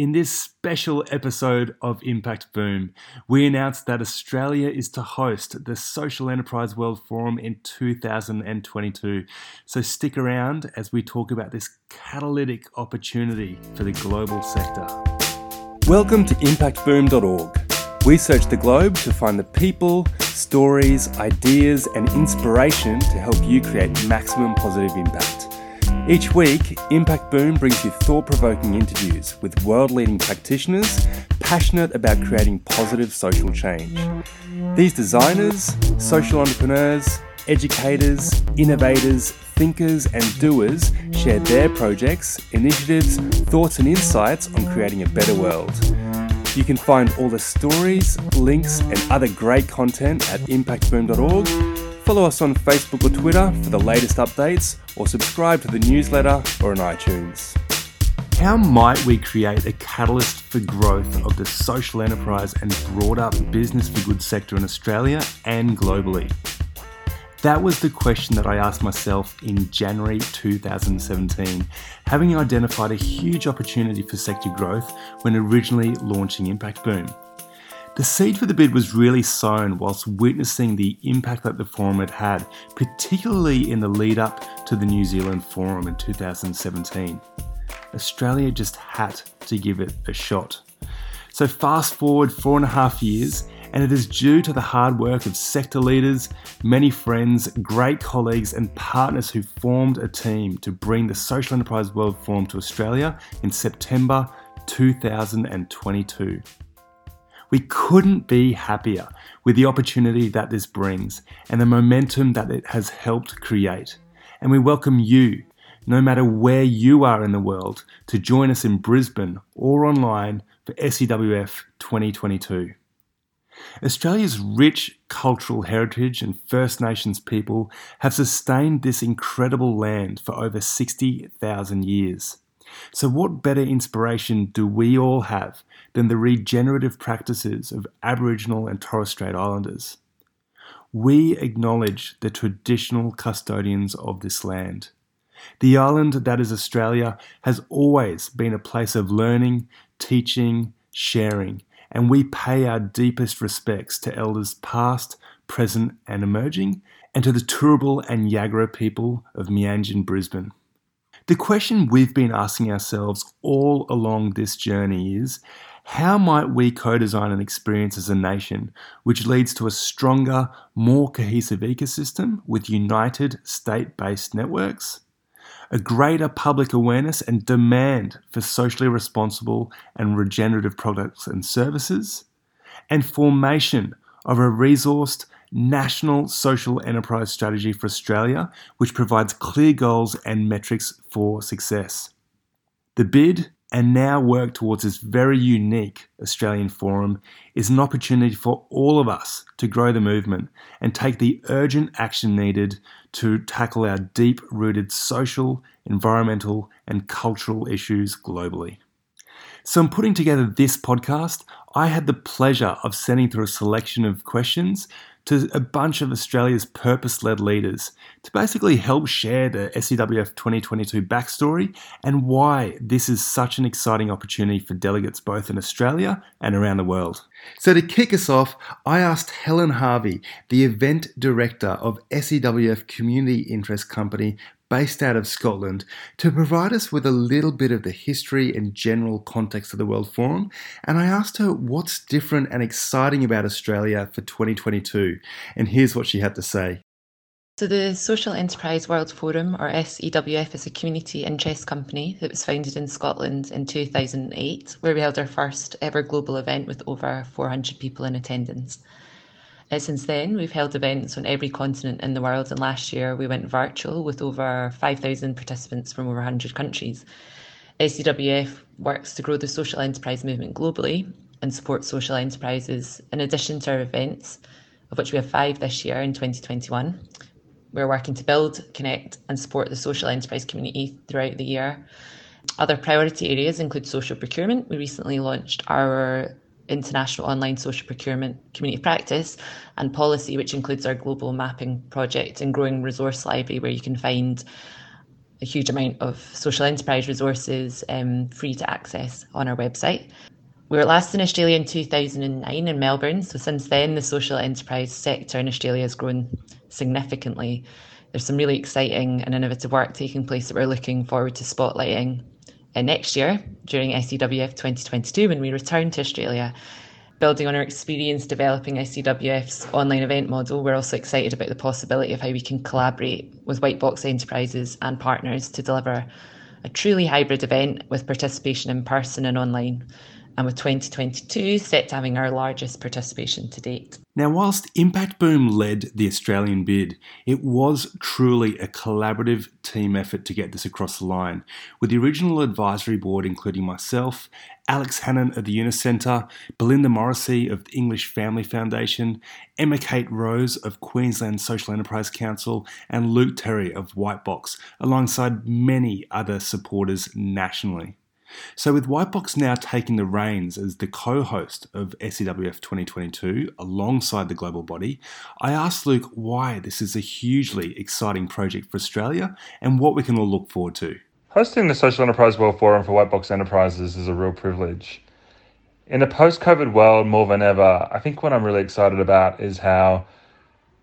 In this special episode of Impact Boom, we announced that Australia is to host the Social Enterprise World Forum in 2022. So stick around as we talk about this catalytic opportunity for the global sector. Welcome to impactboom.org. We search the globe to find the people, stories, ideas, and inspiration to help you create maximum positive impact. Each week, Impact Boom brings you thought provoking interviews with world leading practitioners passionate about creating positive social change. These designers, social entrepreneurs, educators, innovators, thinkers, and doers share their projects, initiatives, thoughts, and insights on creating a better world. You can find all the stories, links, and other great content at impactboom.org Follow us on Facebook or Twitter for the latest updates, or subscribe to the newsletter or on iTunes. How might we create a catalyst for growth of the social enterprise and broader business for good sector in Australia and globally? That was the question that I asked myself in January 2017, having identified a huge opportunity for sector growth when originally launching Impact Boom. The seed for the bid was really sown whilst witnessing the impact that the forum had had, particularly in the lead up to the New Zealand Forum in 2017. Australia just had to give it a shot. So, fast forward four and a half years, and it is due to the hard work of sector leaders, many friends, great colleagues, and partners who formed a team to bring the Social Enterprise World Forum to Australia in September 2022. We couldn't be happier with the opportunity that this brings and the momentum that it has helped create. And we welcome you, no matter where you are in the world, to join us in Brisbane or online for SEWF 2022. Australia's rich cultural heritage and First Nations people have sustained this incredible land for over 60,000 years. So, what better inspiration do we all have than the regenerative practices of Aboriginal and Torres Strait Islanders? We acknowledge the traditional custodians of this land. The island that is Australia has always been a place of learning, teaching, sharing, and we pay our deepest respects to elders past, present, and emerging, and to the Turrbal and Yagara people of Meanjin, Brisbane. The question we've been asking ourselves all along this journey is how might we co design an experience as a nation which leads to a stronger, more cohesive ecosystem with united state based networks? A greater public awareness and demand for socially responsible and regenerative products and services, and formation of a resourced, national social enterprise strategy for Australia, which provides clear goals and metrics for success. The bid and now work towards this very unique Australian forum is an opportunity for all of us to grow the movement and take the urgent action needed to tackle our deep rooted social, environmental, and cultural issues globally. So, in putting together this podcast, I had the pleasure of sending through a selection of questions to a bunch of Australia's purpose led leaders to basically help share the SEWF 2022 backstory and why this is such an exciting opportunity for delegates both in Australia and around the world. So, to kick us off, I asked Helen Harvey, the event director of SEWF Community Interest Company based out of Scotland, to provide us with a little bit of the history and general context of the World Forum. And I asked her what's different and exciting about Australia for 2022. And here's what she had to say. So, the Social Enterprise World Forum, or SEWF, is a community interest company that was founded in Scotland in 2008, where we held our first ever global event with over 400 people in attendance. Uh, since then, we've held events on every continent in the world, and last year we went virtual with over 5,000 participants from over 100 countries. SEWF works to grow the social enterprise movement globally and support social enterprises in addition to our events, of which we have five this year in 2021. We're working to build, connect, and support the social enterprise community throughout the year. Other priority areas include social procurement. We recently launched our international online social procurement community practice and policy, which includes our global mapping project and growing resource library, where you can find a huge amount of social enterprise resources um, free to access on our website. We were last in Australia in 2009 in Melbourne, so since then the social enterprise sector in Australia has grown significantly. There's some really exciting and innovative work taking place that we're looking forward to spotlighting uh, next year during SEWF 2022 when we return to Australia building on our experience developing SEWF's online event model, we're also excited about the possibility of how we can collaborate with White Box Enterprises and partners to deliver a truly hybrid event with participation in person and online and with 2022 set to having our largest participation to date. Now, whilst Impact Boom led the Australian bid, it was truly a collaborative team effort to get this across the line, with the original advisory board including myself, Alex Hannant of the Yunus Centre, Belinda Morrissey of the English Family Foundation, Emma Kate Rose of Queensland Social Enterprise Council, and Luke Terry of Whitebox, alongside many other supporters nationally. So, with Whitebox now taking the reins as the co host of SEWF 2022 alongside the global body, I asked Luke why this is a hugely exciting project for Australia and what we can all look forward to. Hosting the Social Enterprise World Forum for Whitebox Enterprises is a real privilege. In a post COVID world, more than ever, I think what I'm really excited about is how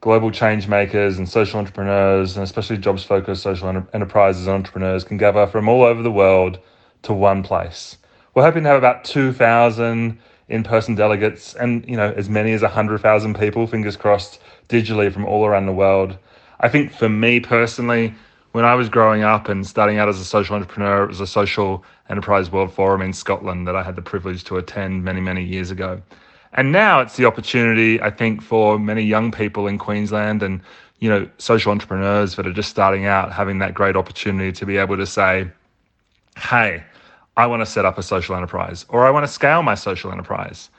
global change makers and social entrepreneurs, and especially jobs focused social enterprises and entrepreneurs, can gather from all over the world to one place. We're hoping to have about 2,000 in-person delegates and you know as many as 100,000 people fingers crossed digitally from all around the world. I think for me personally when I was growing up and starting out as a social entrepreneur, it was a social enterprise world forum in Scotland that I had the privilege to attend many, many years ago. And now it's the opportunity, I think, for many young people in Queensland and, you know, social entrepreneurs that are just starting out having that great opportunity to be able to say, hey, I want to set up a social enterprise or I want to scale my social enterprise.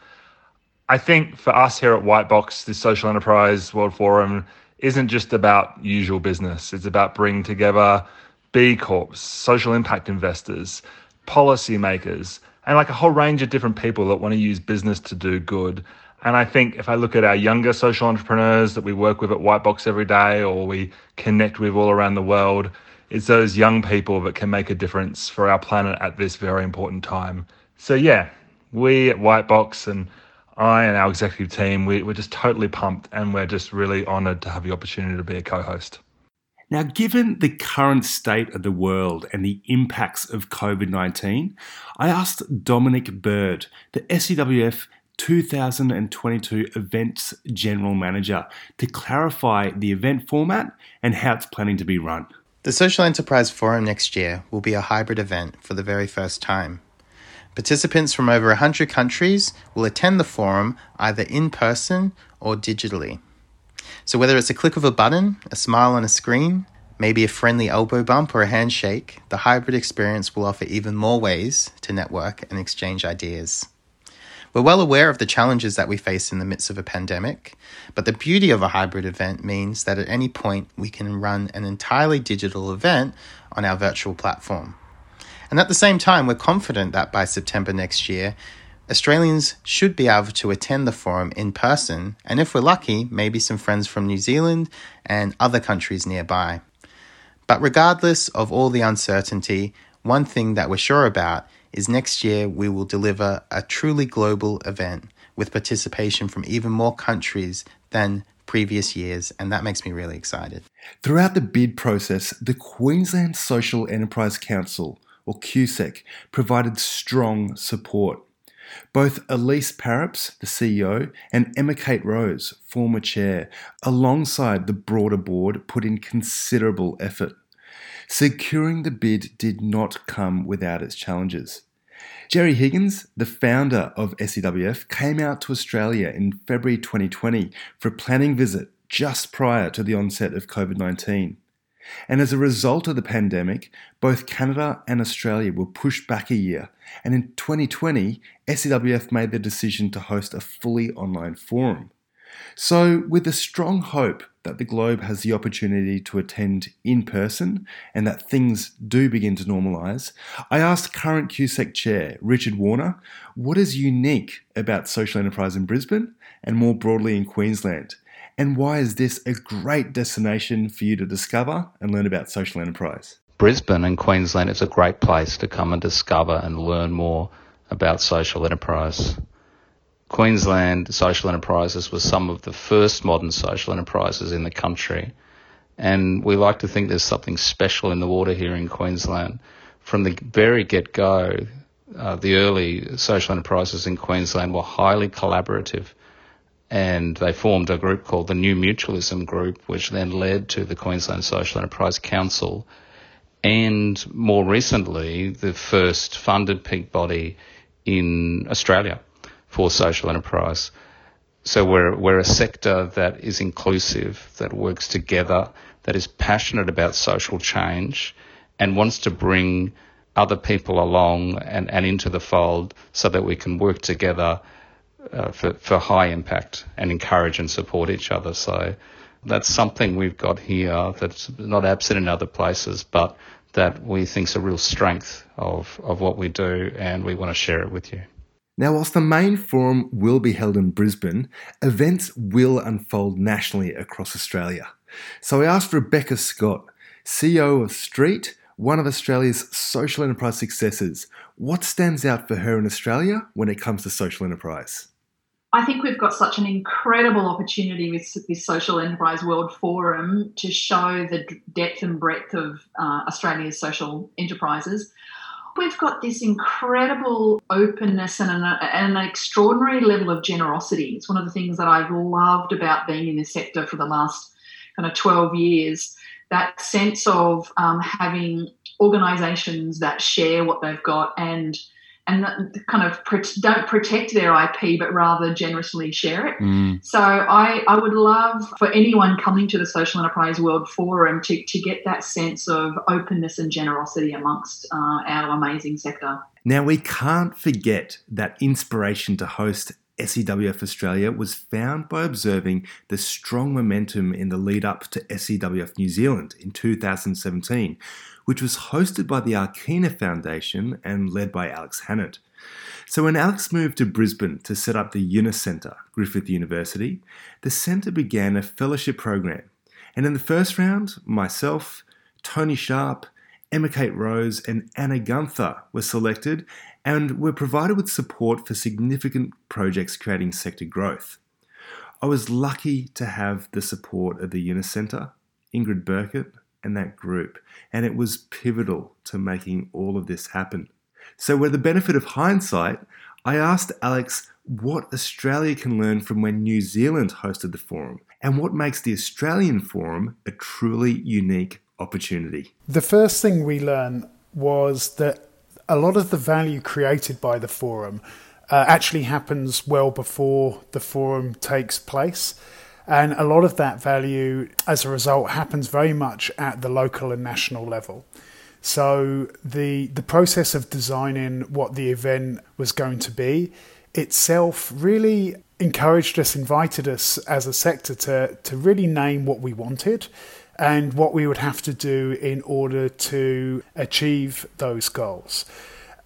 I think for us here at Whitebox, this social enterprise world forum isn't just about usual business. It's about bringing together B Corps, social impact investors, policymakers, and like a whole range of different people that want to use business to do good. And I think if I look at our younger social entrepreneurs that we work with at Whitebox every day or we connect with all around the world, it's those young people that can make a difference for our planet at this very important time. So, yeah, we at Whitebox and I and our executive team, we, we're just totally pumped and we're just really honoured to have the opportunity to be a co host. Now, given the current state of the world and the impacts of COVID 19, I asked Dominic Bird, the SEWF 2022 Events General Manager, to clarify the event format and how it's planning to be run. The Social Enterprise Forum next year will be a hybrid event for the very first time. Participants from over 100 countries will attend the forum either in person or digitally. So, whether it's a click of a button, a smile on a screen, maybe a friendly elbow bump or a handshake, the hybrid experience will offer even more ways to network and exchange ideas. We're well aware of the challenges that we face in the midst of a pandemic, but the beauty of a hybrid event means that at any point we can run an entirely digital event on our virtual platform. And at the same time, we're confident that by September next year, Australians should be able to attend the forum in person, and if we're lucky, maybe some friends from New Zealand and other countries nearby. But regardless of all the uncertainty, one thing that we're sure about is next year we will deliver a truly global event with participation from even more countries than previous years, and that makes me really excited. Throughout the bid process, the Queensland Social Enterprise Council or QSEC, provided strong support. Both Elise Parups, the CEO, and Emma Kate Rose, former chair, alongside the broader board, put in considerable effort. Securing the bid did not come without its challenges. Gerry Higgins, the founder of SEWF, came out to Australia in February 2020 for a planning visit just prior to the onset of COVID 19. And as a result of the pandemic, both Canada and Australia were pushed back a year. And in 2020, SEWF made the decision to host a fully online forum. So, with the strong hope that the globe has the opportunity to attend in person and that things do begin to normalise, I asked current QSEC chair Richard Warner what is unique about social enterprise in Brisbane and more broadly in Queensland and why is this a great destination for you to discover and learn about social enterprise? Brisbane and Queensland is a great place to come and discover and learn more about social enterprise. Queensland Social Enterprises was some of the first modern social enterprises in the country. And we like to think there's something special in the water here in Queensland. From the very get go, uh, the early social enterprises in Queensland were highly collaborative. And they formed a group called the New Mutualism Group, which then led to the Queensland Social Enterprise Council. And more recently, the first funded peak body in Australia for social enterprise. So we're, we're a sector that is inclusive, that works together, that is passionate about social change and wants to bring other people along and, and into the fold so that we can work together uh, for, for high impact and encourage and support each other. So that's something we've got here that's not absent in other places, but that we think is a real strength of, of what we do and we want to share it with you. Now, whilst the main forum will be held in Brisbane, events will unfold nationally across Australia. So I asked Rebecca Scott, CEO of Street, one of Australia's social enterprise successes, what stands out for her in Australia when it comes to social enterprise? I think we've got such an incredible opportunity with this Social Enterprise World Forum to show the depth and breadth of uh, Australia's social enterprises we've got this incredible openness and an, and an, extraordinary level of generosity. It's one of the things that I've loved about being in this sector for the last kind of 12 years. That sense of um, having organisations that share what they've got and and kind of don't protect their IP, but rather generously share it. Mm. So I, I would love for anyone coming to the Social Enterprise World Forum to, to get that sense of openness and generosity amongst uh, our amazing sector. Now, we can't forget that inspiration to host SEWF Australia was found by observing the strong momentum in the lead up to SEWF New Zealand in 2017, which was hosted by the Akina Foundation and led by Alex Hannant. So, when Alex moved to Brisbane to set up the Yunus Centre, Griffith University, the centre began a fellowship program. And in the first round, myself, Tony Sharp, Emma Kate Rose, and Anna Gunther were selected and were provided with support for significant projects creating sector growth. I was lucky to have the support of the Yunus Centre, Ingrid Burkett, and that group, and it was pivotal to making all of this happen. So, with the benefit of hindsight, I asked Alex what Australia can learn from when New Zealand hosted the forum and what makes the Australian forum a truly unique opportunity. The first thing we learned was that a lot of the value created by the forum uh, actually happens well before the forum takes place. And a lot of that value, as a result, happens very much at the local and national level. So the the process of designing what the event was going to be itself really encouraged us, invited us as a sector to to really name what we wanted and what we would have to do in order to achieve those goals.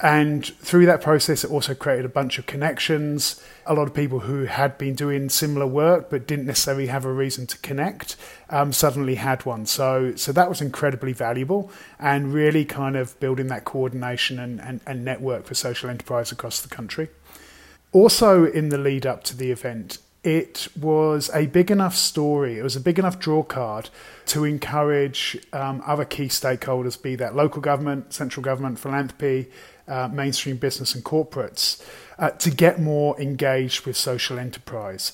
And through that process, it also created a bunch of connections. A lot of people who had been doing similar work but didn't necessarily have a reason to connect um, suddenly had one. So, so that was incredibly valuable and really kind of building that coordination and, and, and network for social enterprise across the country. Also, in the lead up to the event, it was a big enough story, it was a big enough draw card to encourage um, other key stakeholders, be that local government, central government, philanthropy, uh, mainstream business and corporates uh, to get more engaged with social enterprise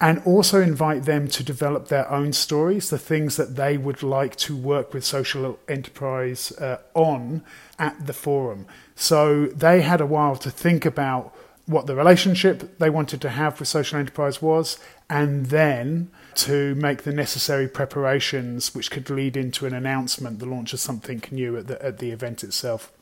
and also invite them to develop their own stories, the things that they would like to work with social enterprise uh, on at the forum. So they had a while to think about what the relationship they wanted to have with social enterprise was, and then to make the necessary preparations which could lead into an announcement, the launch of something new at the, at the event itself.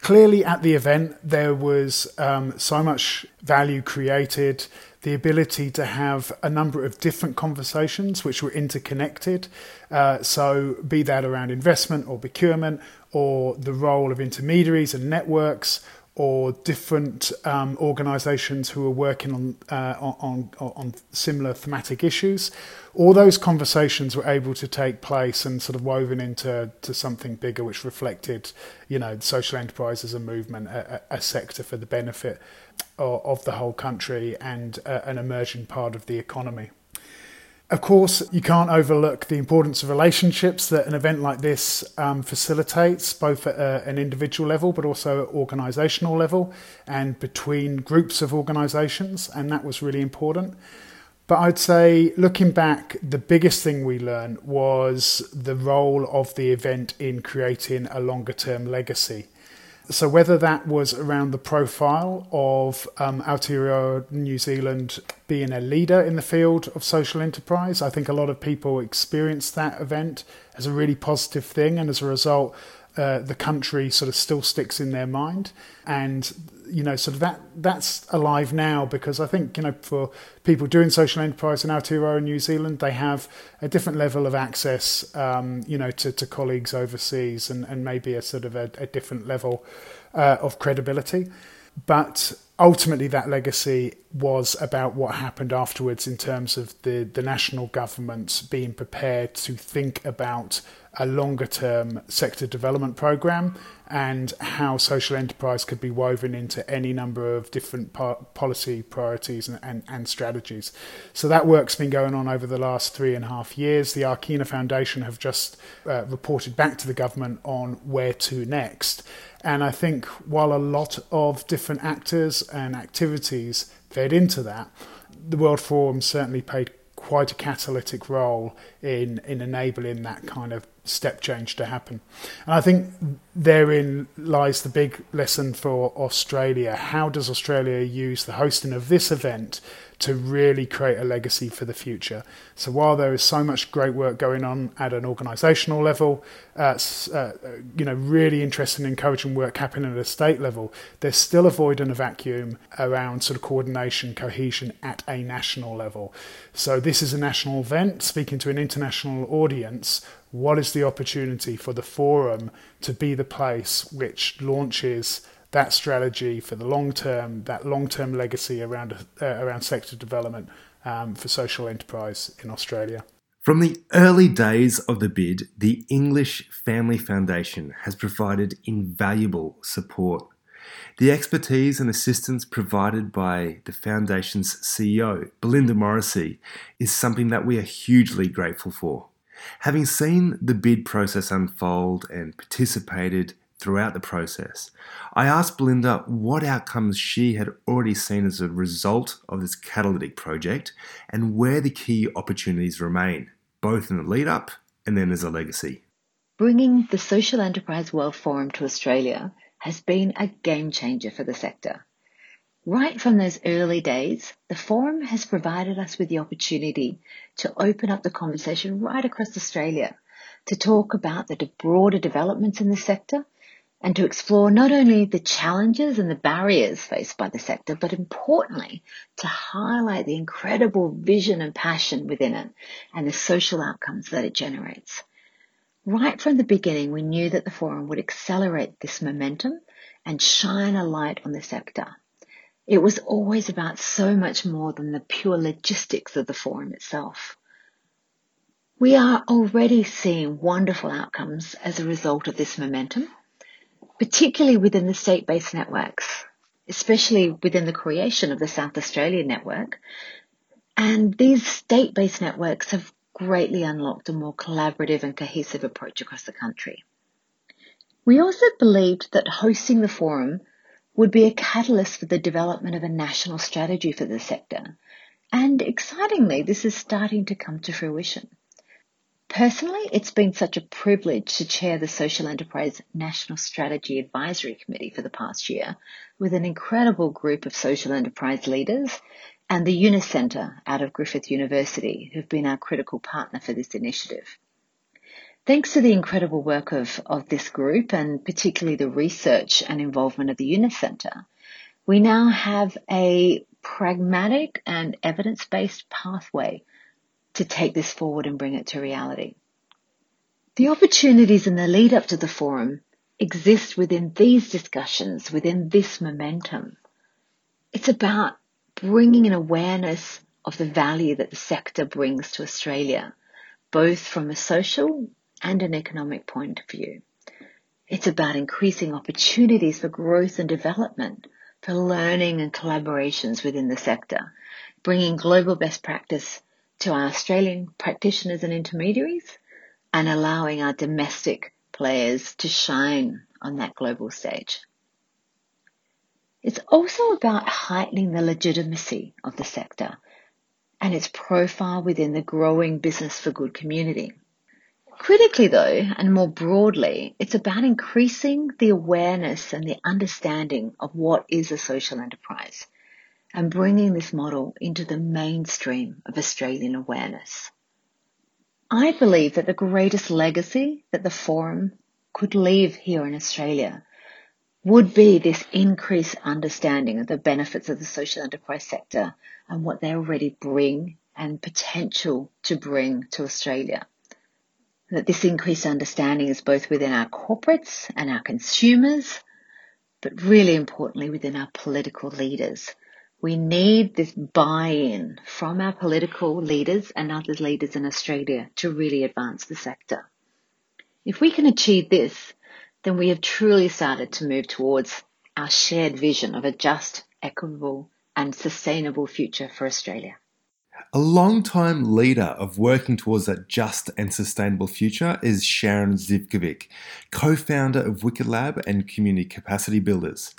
Clearly, at the event, there was um, so much value created, the ability to have a number of different conversations which were interconnected. Uh, so, be that around investment or procurement, or the role of intermediaries and networks, or different um, organisations who are working on, uh, on, on on similar thematic issues. All those conversations were able to take place and sort of woven into to something bigger, which reflected, you know, social enterprise as a movement, a, a sector for the benefit of, of the whole country and uh, an emerging part of the economy. Of course, you can't overlook the importance of relationships that an event like this um, facilitates, both at uh, an individual level but also at organisational level and between groups of organisations, and that was really important. But I'd say, looking back, the biggest thing we learned was the role of the event in creating a longer term legacy. So whether that was around the profile of um, Aotearoa New Zealand being a leader in the field of social enterprise, I think a lot of people experienced that event as a really positive thing, and as a result, uh, the country sort of still sticks in their mind, and you know, sort of that that's alive now because I think you know for people doing social enterprise in Aotearoa New Zealand, they have a different level of access, um, you know, to, to colleagues overseas and, and maybe a sort of a, a different level uh, of credibility. But ultimately, that legacy was about what happened afterwards in terms of the, the national government being prepared to think about a longer term sector development program and how social enterprise could be woven into any number of different policy priorities and, and, and, strategies. So that work's been going on over the last three and a half years. The Akina Foundation have just uh, reported back to the government on where to next. And I think while a lot of different actors and activities fed into that, the World Forum certainly played quite a catalytic role in in enabling that kind of step change to happen. And I think therein lies the big lesson for Australia. How does Australia use the hosting of this event to really create a legacy for the future? So while there is so much great work going on at an organisational level, uh, uh, you know, really interesting, encouraging work happening at a state level, there's still a void and a vacuum around sort of coordination, cohesion at a national level. So this is a national event speaking to an international audience what is the opportunity for the forum to be the place which launches that strategy for the long term, that long term legacy around uh, around sector development um, for social enterprise in Australia. From the early days of the bid, the English Family Foundation has provided invaluable support. The expertise and assistance provided by the Foundation's CEO, Belinda Morrissey, is something that we are hugely grateful for. Having seen the bid process unfold and participated throughout the process, I asked Belinda what outcomes she had already seen as a result of this catalytic project and where the key opportunities remain, both in the lead up and then as a legacy. Bringing the Social Enterprise World Forum to Australia has been a game changer for the sector. Right from those early days, the forum has provided us with the opportunity to open up the conversation right across Australia to talk about the broader developments in the sector and to explore not only the challenges and the barriers faced by the sector, but importantly, to highlight the incredible vision and passion within it and the social outcomes that it generates. Right from the beginning, we knew that the forum would accelerate this momentum and shine a light on the sector it was always about so much more than the pure logistics of the forum itself. We are already seeing wonderful outcomes as a result of this momentum, particularly within the state-based networks, especially within the creation of the South Australia network. And these state-based networks have greatly unlocked a more collaborative and cohesive approach across the country. We also believed that hosting the forum would be a catalyst for the development of a national strategy for the sector. And excitingly, this is starting to come to fruition. Personally, it's been such a privilege to chair the Social Enterprise National Strategy Advisory Committee for the past year with an incredible group of social enterprise leaders and the Yunus Centre out of Griffith University who've been our critical partner for this initiative. Thanks to the incredible work of, of this group and particularly the research and involvement of the Yunus Centre, we now have a pragmatic and evidence-based pathway to take this forward and bring it to reality. The opportunities in the lead up to the forum exist within these discussions, within this momentum. It's about bringing an awareness of the value that the sector brings to Australia, both from a social and an economic point of view. It's about increasing opportunities for growth and development, for learning and collaborations within the sector, bringing global best practice to our Australian practitioners and intermediaries, and allowing our domestic players to shine on that global stage. It's also about heightening the legitimacy of the sector and its profile within the growing business for good community. Critically, though, and more broadly, it's about increasing the awareness and the understanding of what is a social enterprise and bringing this model into the mainstream of Australian awareness. I believe that the greatest legacy that the Forum could leave here in Australia would be this increased understanding of the benefits of the social enterprise sector and what they already bring and potential to bring to Australia. That this increased understanding is both within our corporates and our consumers, but really importantly within our political leaders. We need this buy-in from our political leaders and other leaders in Australia to really advance the sector. If we can achieve this, then we have truly started to move towards our shared vision of a just, equitable, and sustainable future for Australia. A long-time leader of working towards that just and sustainable future is Sharon Zivkovic, co-founder of Wicked Lab and Community Capacity Builders.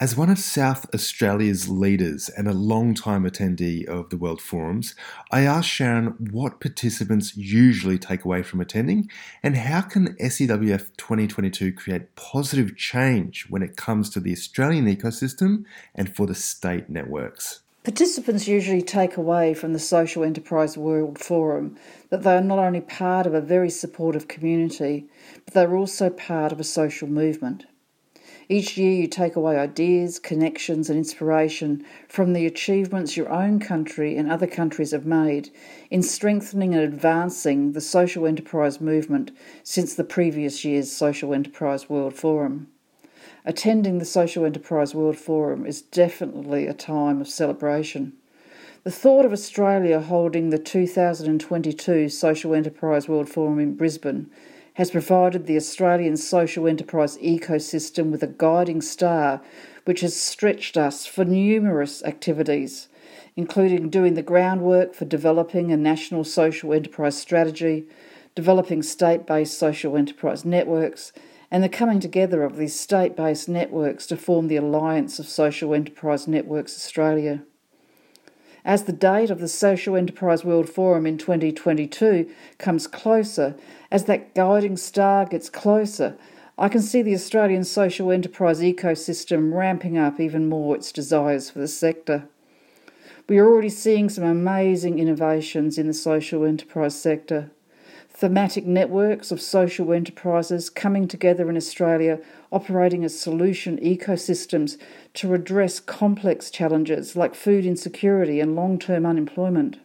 As one of South Australia's leaders and a long-time attendee of the World Forums, I asked Sharon what participants usually take away from attending and how can SEWF 2022 create positive change when it comes to the Australian ecosystem and for the state networks. Participants usually take away from the Social Enterprise World Forum that they are not only part of a very supportive community, but they're also part of a social movement. Each year, you take away ideas, connections, and inspiration from the achievements your own country and other countries have made in strengthening and advancing the social enterprise movement since the previous year's Social Enterprise World Forum. Attending the Social Enterprise World Forum is definitely a time of celebration. The thought of Australia holding the 2022 Social Enterprise World Forum in Brisbane has provided the Australian social enterprise ecosystem with a guiding star which has stretched us for numerous activities, including doing the groundwork for developing a national social enterprise strategy, developing state based social enterprise networks, and the coming together of these state based networks to form the Alliance of Social Enterprise Networks Australia. As the date of the Social Enterprise World Forum in 2022 comes closer, as that guiding star gets closer, I can see the Australian social enterprise ecosystem ramping up even more its desires for the sector. We are already seeing some amazing innovations in the social enterprise sector thematic networks of social enterprises coming together in Australia, operating as solution ecosystems to address complex challenges like food insecurity and long term unemployment.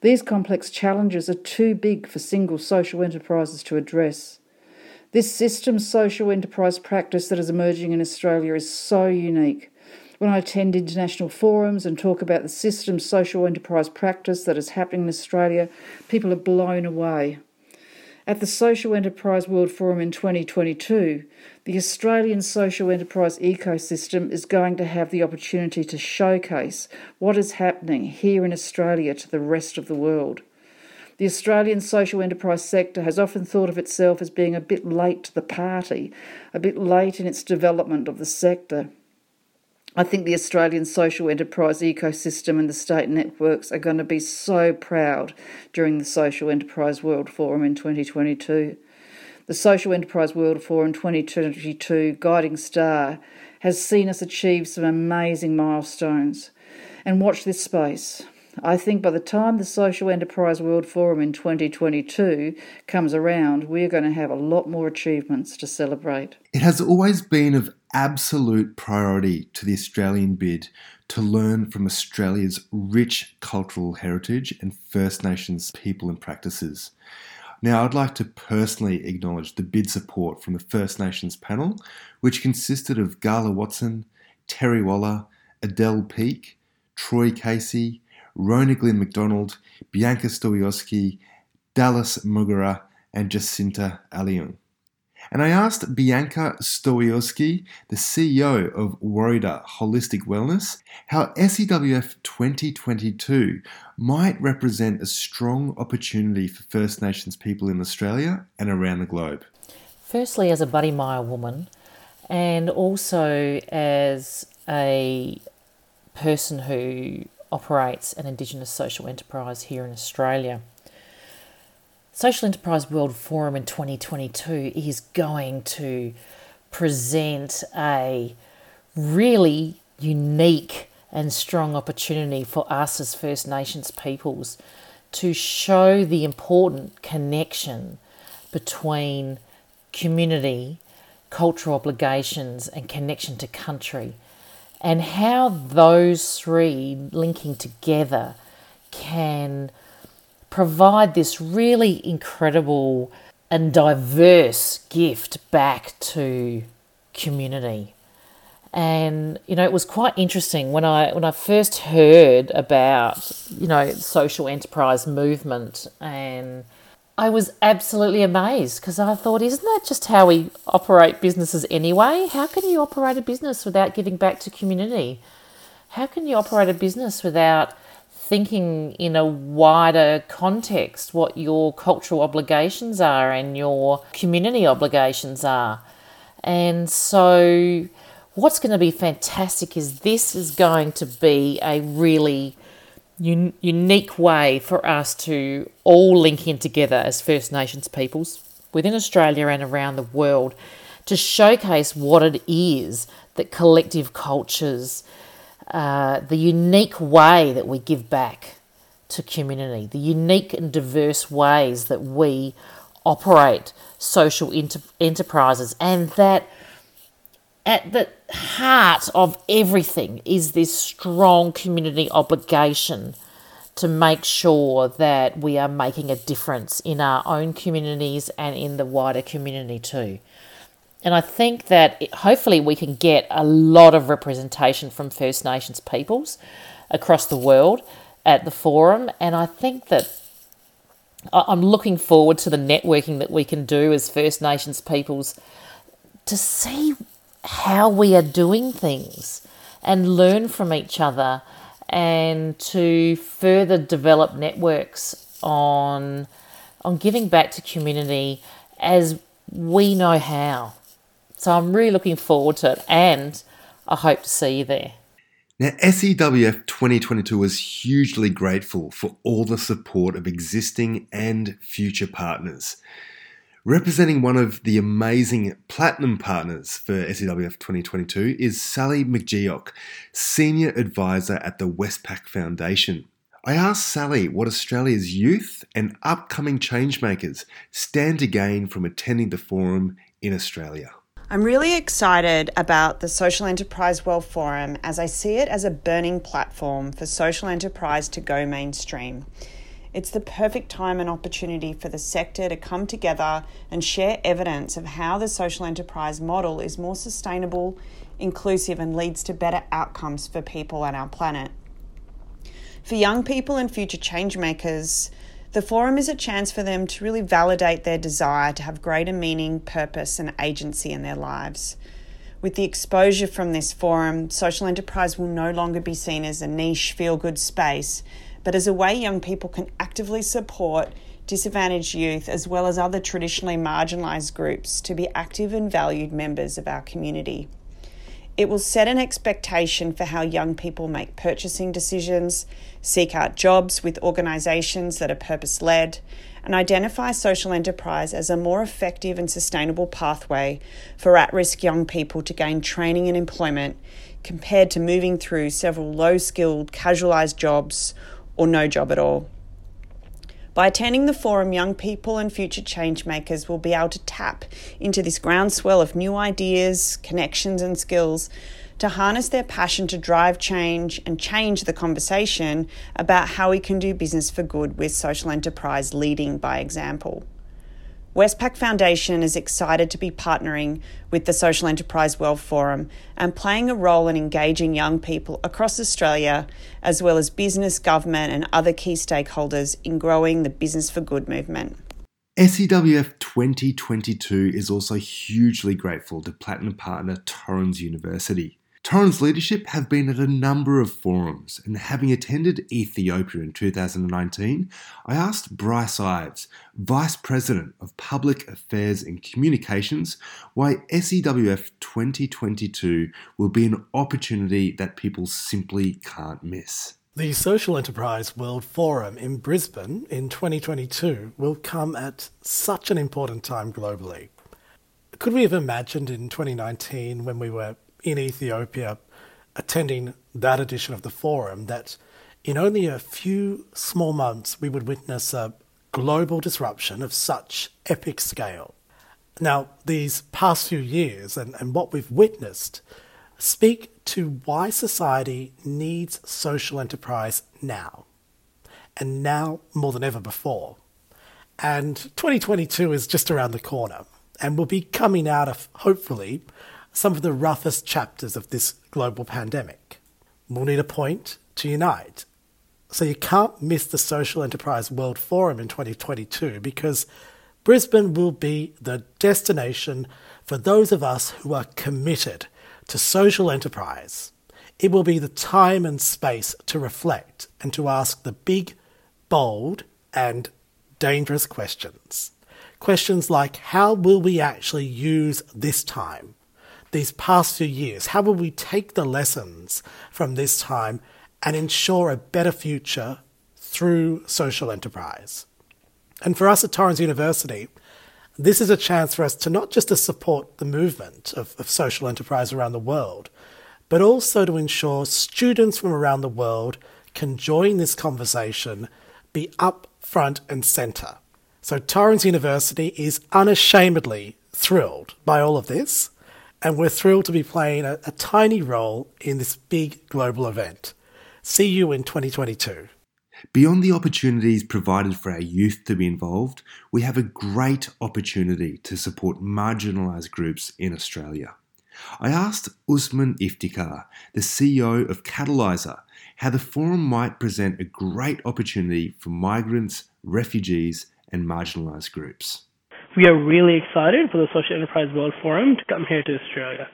These complex challenges are too big for single social enterprises to address. This system social enterprise practice that is emerging in Australia is so unique. When I attend international forums and talk about the system social enterprise practice that is happening in Australia, people are blown away. At the Social Enterprise World Forum in 2022, the Australian social enterprise ecosystem is going to have the opportunity to showcase what is happening here in Australia to the rest of the world. The Australian social enterprise sector has often thought of itself as being a bit late to the party, a bit late in its development of the sector. I think the Australian social enterprise ecosystem and the state networks are going to be so proud during the Social Enterprise World Forum in 2022. The Social Enterprise World Forum 2022 Guiding Star has seen us achieve some amazing milestones. And watch this space. I think by the time the Social Enterprise World Forum in 2022 comes around, we're going to have a lot more achievements to celebrate. It has always been of absolute priority to the Australian bid to learn from Australia's rich cultural heritage and First Nations people and practices. Now, I'd like to personally acknowledge the bid support from the First Nations panel, which consisted of Gala Watson, Terry Waller, Adele Peake, Troy Casey, Rona Glynn McDonald, Bianca Stawiarski, Dallas Mugara, and Jacinta Aliung. And I asked Bianca Stawiarski, the CEO of Warrior Holistic Wellness, how SEWF 2022 might represent a strong opportunity for First Nations people in Australia and around the globe. Firstly, as a Buddy Myer woman, and also as a person who operates an Indigenous social enterprise here in Australia. Social Enterprise World Forum in 2022 is going to present a really unique and strong opportunity for us as First Nations peoples to show the important connection between community, cultural obligations, and connection to country, and how those three linking together can provide this really incredible and diverse gift back to community. And you know, it was quite interesting when I when I first heard about you know social enterprise movement, and I was absolutely amazed because I thought, isn't that just how we operate businesses anyway? How can you operate a business without giving back to community? How can you operate a business without thinking in a wider context what your cultural obligations are and your community obligations are. And so, what's going to be fantastic is this is going to be a really un- unique way for us to all link in together as First Nations peoples within Australia and around the world to showcase what it is that collective cultures uh, the unique way that we give back to community, the unique and diverse ways that we operate social inter- enterprises, and that at the heart of everything is this strong community obligation to make sure that we are making a difference in our own communities and in the wider community too. And I think that it, hopefully we can get a lot of representation from First Nations peoples across the world at the forum. And I think that I'm looking forward to the networking that we can do as First Nations peoples to see how we are doing things and learn from each other and to further develop networks on on giving back to community as we know how. So I'm really looking forward to it and I hope to see you there. Now, SEWF 2022 was hugely grateful for all the support of existing and future partners. Representing one of the amazing platinum partners for SEWF 2022 is Sally McGeoch, Senior Advisor at the Westpac Foundation. I asked Sally what Australia's youth and upcoming changemakers stand to gain from attending the forum in Australia. I'm really excited about the Social Enterprise World Forum as I see it as a burning platform for social enterprise to go mainstream. It's the perfect time and opportunity for the sector to come together and share evidence of how the social enterprise model is more sustainable, inclusive, and leads to better outcomes for people and our planet. For young people and future changemakers, the forum is a chance for them to really validate their desire to have greater meaning, purpose, and agency in their lives. With the exposure from this forum, social enterprise will no longer be seen as a niche feel good space, but as a way young people can actively support disadvantaged youth as well as other traditionally marginalised groups to be active and valued members of our community. It will set an expectation for how young people make purchasing decisions, seek out jobs with organisations that are purpose led, and identify social enterprise as a more effective and sustainable pathway for at risk young people to gain training and employment compared to moving through several low skilled, casualised jobs or no job at all. By attending the forum, young people and future changemakers will be able to tap into this groundswell of new ideas, connections, and skills to harness their passion to drive change and change the conversation about how we can do business for good with social enterprise leading by example. Westpac Foundation is excited to be partnering with the Social Enterprise World Forum and playing a role in engaging young people across Australia, as well as business, government, and other key stakeholders in growing the Business for Good movement. SEWF 2022 is also hugely grateful to Platinum partner Torrens University. Torrens leadership have been at a number of forums, and having attended Ethiopia in 2019, I asked Bryce Ives, Vice President of Public Affairs and Communications, why SEWF 2022 will be an opportunity that people simply can't miss. The Social Enterprise World Forum in Brisbane in 2022 will come at such an important time globally. Could we have imagined in 2019 when we were in Ethiopia attending that edition of the forum that in only a few small months we would witness a global disruption of such epic scale. Now, these past few years and, and what we've witnessed speak to why society needs social enterprise now, and now more than ever before. And 2022 is just around the corner, and we'll be coming out of, hopefully, some of the roughest chapters of this global pandemic. We'll need a point to unite. So you can't miss the Social Enterprise World Forum in 2022 because Brisbane will be the destination for those of us who are committed to social enterprise. It will be the time and space to reflect and to ask the big, bold, and dangerous questions. Questions like how will we actually use this time? These past few years? How will we take the lessons from this time and ensure a better future through social enterprise? And for us at Torrens University, this is a chance for us to not just to support the movement of, of social enterprise around the world, but also to ensure students from around the world can join this conversation, be up front and centre. So Torrens University is unashamedly thrilled by all of this and we're thrilled to be playing a, a tiny role in this big global event. See you in 2022. Beyond the opportunities provided for our youth to be involved, we have a great opportunity to support marginalised groups in Australia. I asked Usman Iftikhar, the CEO of Catalysr, how the forum might present a great opportunity for migrants, refugees, and marginalised groups we are really excited for the Social Enterprise World Forum to come here to Australia.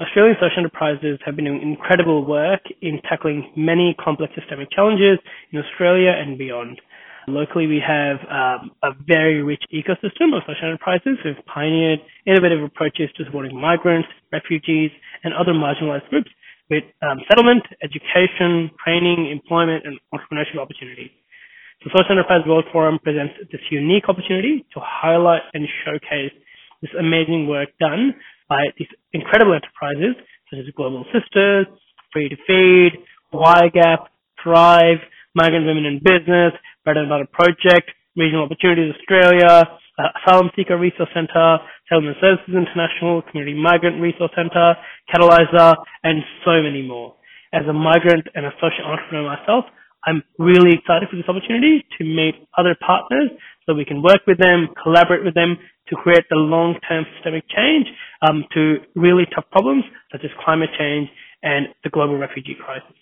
Australian social enterprises have been doing incredible work in tackling many complex systemic challenges in Australia and beyond. Locally, we have um, a very rich ecosystem of social enterprises who have pioneered innovative approaches to supporting migrants, refugees, and other marginalized groups with um, settlement, education, training, employment, and entrepreneurship opportunities. The Social Enterprise World Forum presents this unique opportunity to highlight and showcase this amazing work done by these incredible enterprises such as Global Sisters, Free to Feed, YGAP, Thrive, Migrant Women in Business, Bread and Butter Project, Regional Opportunities Australia, uh, Asylum Seeker Resource Centre, Settlement Services International, Community Migrant Resource Centre, Catalysr, and so many more. As a migrant and a social entrepreneur myself, I'm really excited for this opportunity to meet other partners so we can work with them, collaborate with them to create the long-term systemic change um, to really tough problems such as climate change and the global refugee crisis.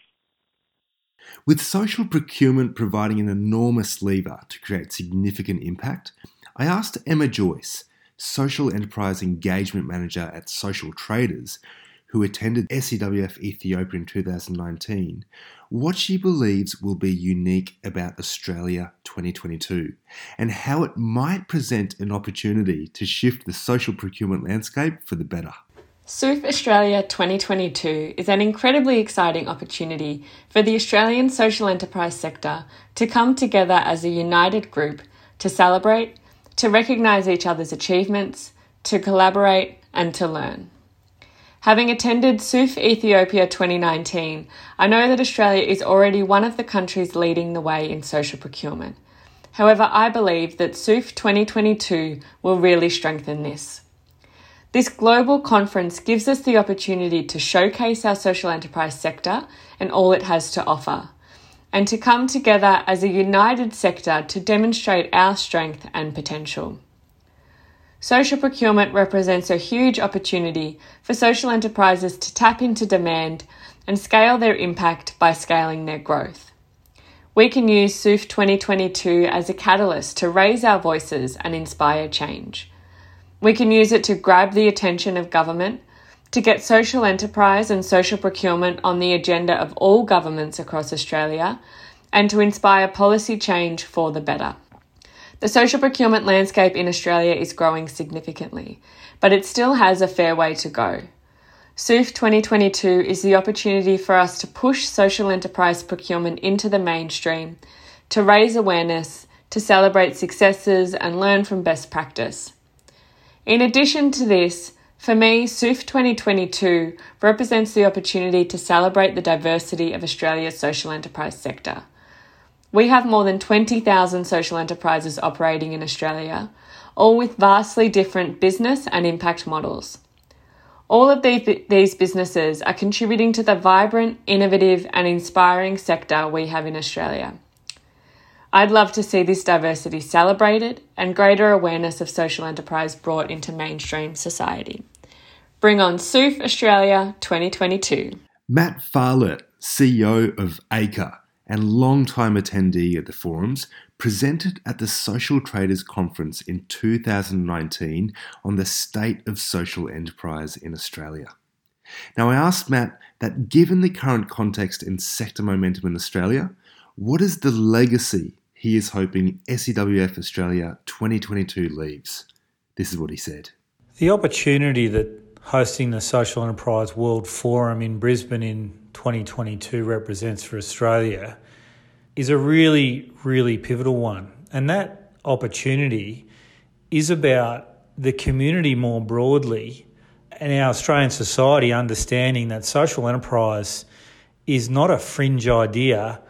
With social procurement providing an enormous lever to create significant impact, I asked Emma Joyce, Social Enterprise Engagement Manager at Social Traders, who attended SEWF Ethiopia in 2019, what she believes will be unique about Australia 2022 and how it might present an opportunity to shift the social procurement landscape for the better. SEWF Australia 2022 is an incredibly exciting opportunity for the Australian social enterprise sector to come together as a united group to celebrate, to recognise each other's achievements, to collaborate, and to learn. Having attended SEWF Ethiopia 2019, I know that Australia is already one of the countries leading the way in social procurement. However, I believe that SEWF 2022 will really strengthen this. This global conference gives us the opportunity to showcase our social enterprise sector and all it has to offer, and to come together as a united sector to demonstrate our strength and potential. Social procurement represents a huge opportunity for social enterprises to tap into demand and scale their impact by scaling their growth. We can use SEWF 2022 as a catalyst to raise our voices and inspire change. We can use it to grab the attention of government, to get social enterprise and social procurement on the agenda of all governments across Australia, and to inspire policy change for the better. The social procurement landscape in Australia is growing significantly, but it still has a fair way to go. SEWF 2022 is the opportunity for us to push social enterprise procurement into the mainstream, to raise awareness, to celebrate successes, and learn from best practice. In addition to this, for me, SEWF 2022 represents the opportunity to celebrate the diversity of Australia's social enterprise sector. We have more than 20,000 social enterprises operating in Australia, all with vastly different business and impact models. All of these businesses are contributing to the vibrant, innovative, and inspiring sector we have in Australia. I'd love to see this diversity celebrated and greater awareness of social enterprise brought into mainstream society. Bring on SEWF Australia 2022. Matt Pfahlert, CEO of ACRE and long-time attendee at the forums, presented at the Social Traders Conference in 2019 on the state of social enterprise in Australia. Now, I asked Matt that given the current context and sector momentum in Australia, what is the legacy he is hoping SEWF Australia 2022 leaves? This is what he said. The opportunity that hosting the Social Enterprise World Forum in Brisbane in 2022 represents for Australia is a really, really pivotal one. And that opportunity is about the community more broadly and our Australian society understanding that social enterprise is not a fringe idea,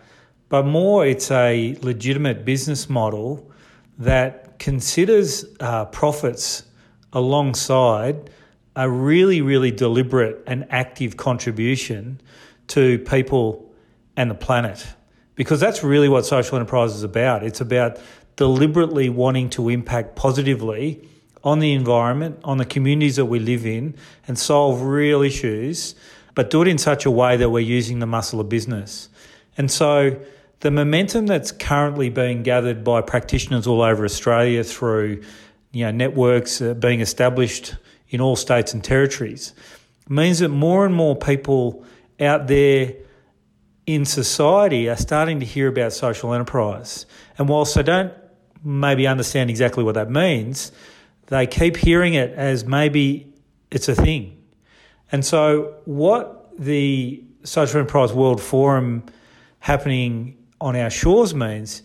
but more it's a legitimate business model that considers uh, profits alongside a really, really deliberate and active contribution to people and the planet. Because that's really what social enterprise is about. It's about deliberately wanting to impact positively on the environment, on the communities that we live in, and solve real issues, but do it in such a way that we're using the muscle of business. And so the momentum that's currently being gathered by practitioners all over Australia through you know, networks uh, being established in all states and territories means that more and more people out there in society are starting to hear about social enterprise. And whilst they don't maybe understand exactly what that means, they keep hearing it as maybe it's a thing. And so, what the Social Enterprise World Forum happening on our shores means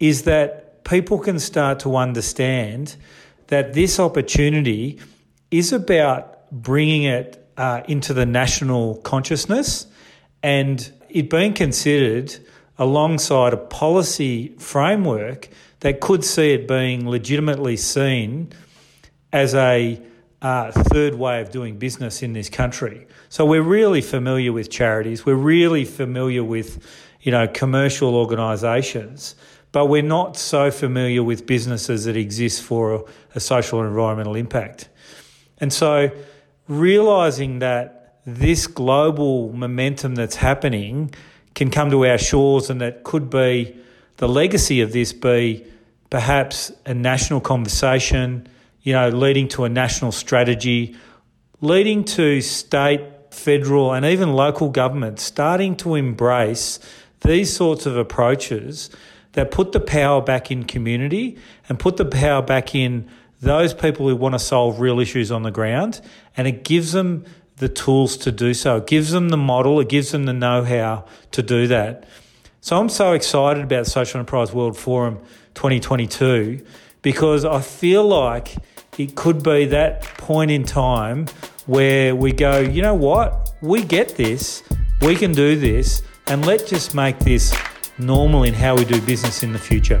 is that people can start to understand that this opportunity is about bringing it uh, into the national consciousness and it being considered alongside a policy framework that could see it being legitimately seen as a uh, third way of doing business in this country. So we're really familiar with charities, we're really familiar with, you know, commercial organisations, but we're not so familiar with businesses that exist for a, a social and environmental impact. And so realising that this global momentum that's happening can come to our shores, and that could be the legacy of this be perhaps a national conversation, you know, leading to a national strategy, leading to state, federal, and even local governments starting to embrace these sorts of approaches that put the power back in community and put the power back in those people who want to solve real issues on the ground. And it gives them the tools to do so. It gives them the model, it gives them the know how to do that. So I'm so excited about Social Enterprise World Forum 2022 because I feel like it could be that point in time where we go, you know what, we get this, we can do this, and let's just make this normal in how we do business in the future.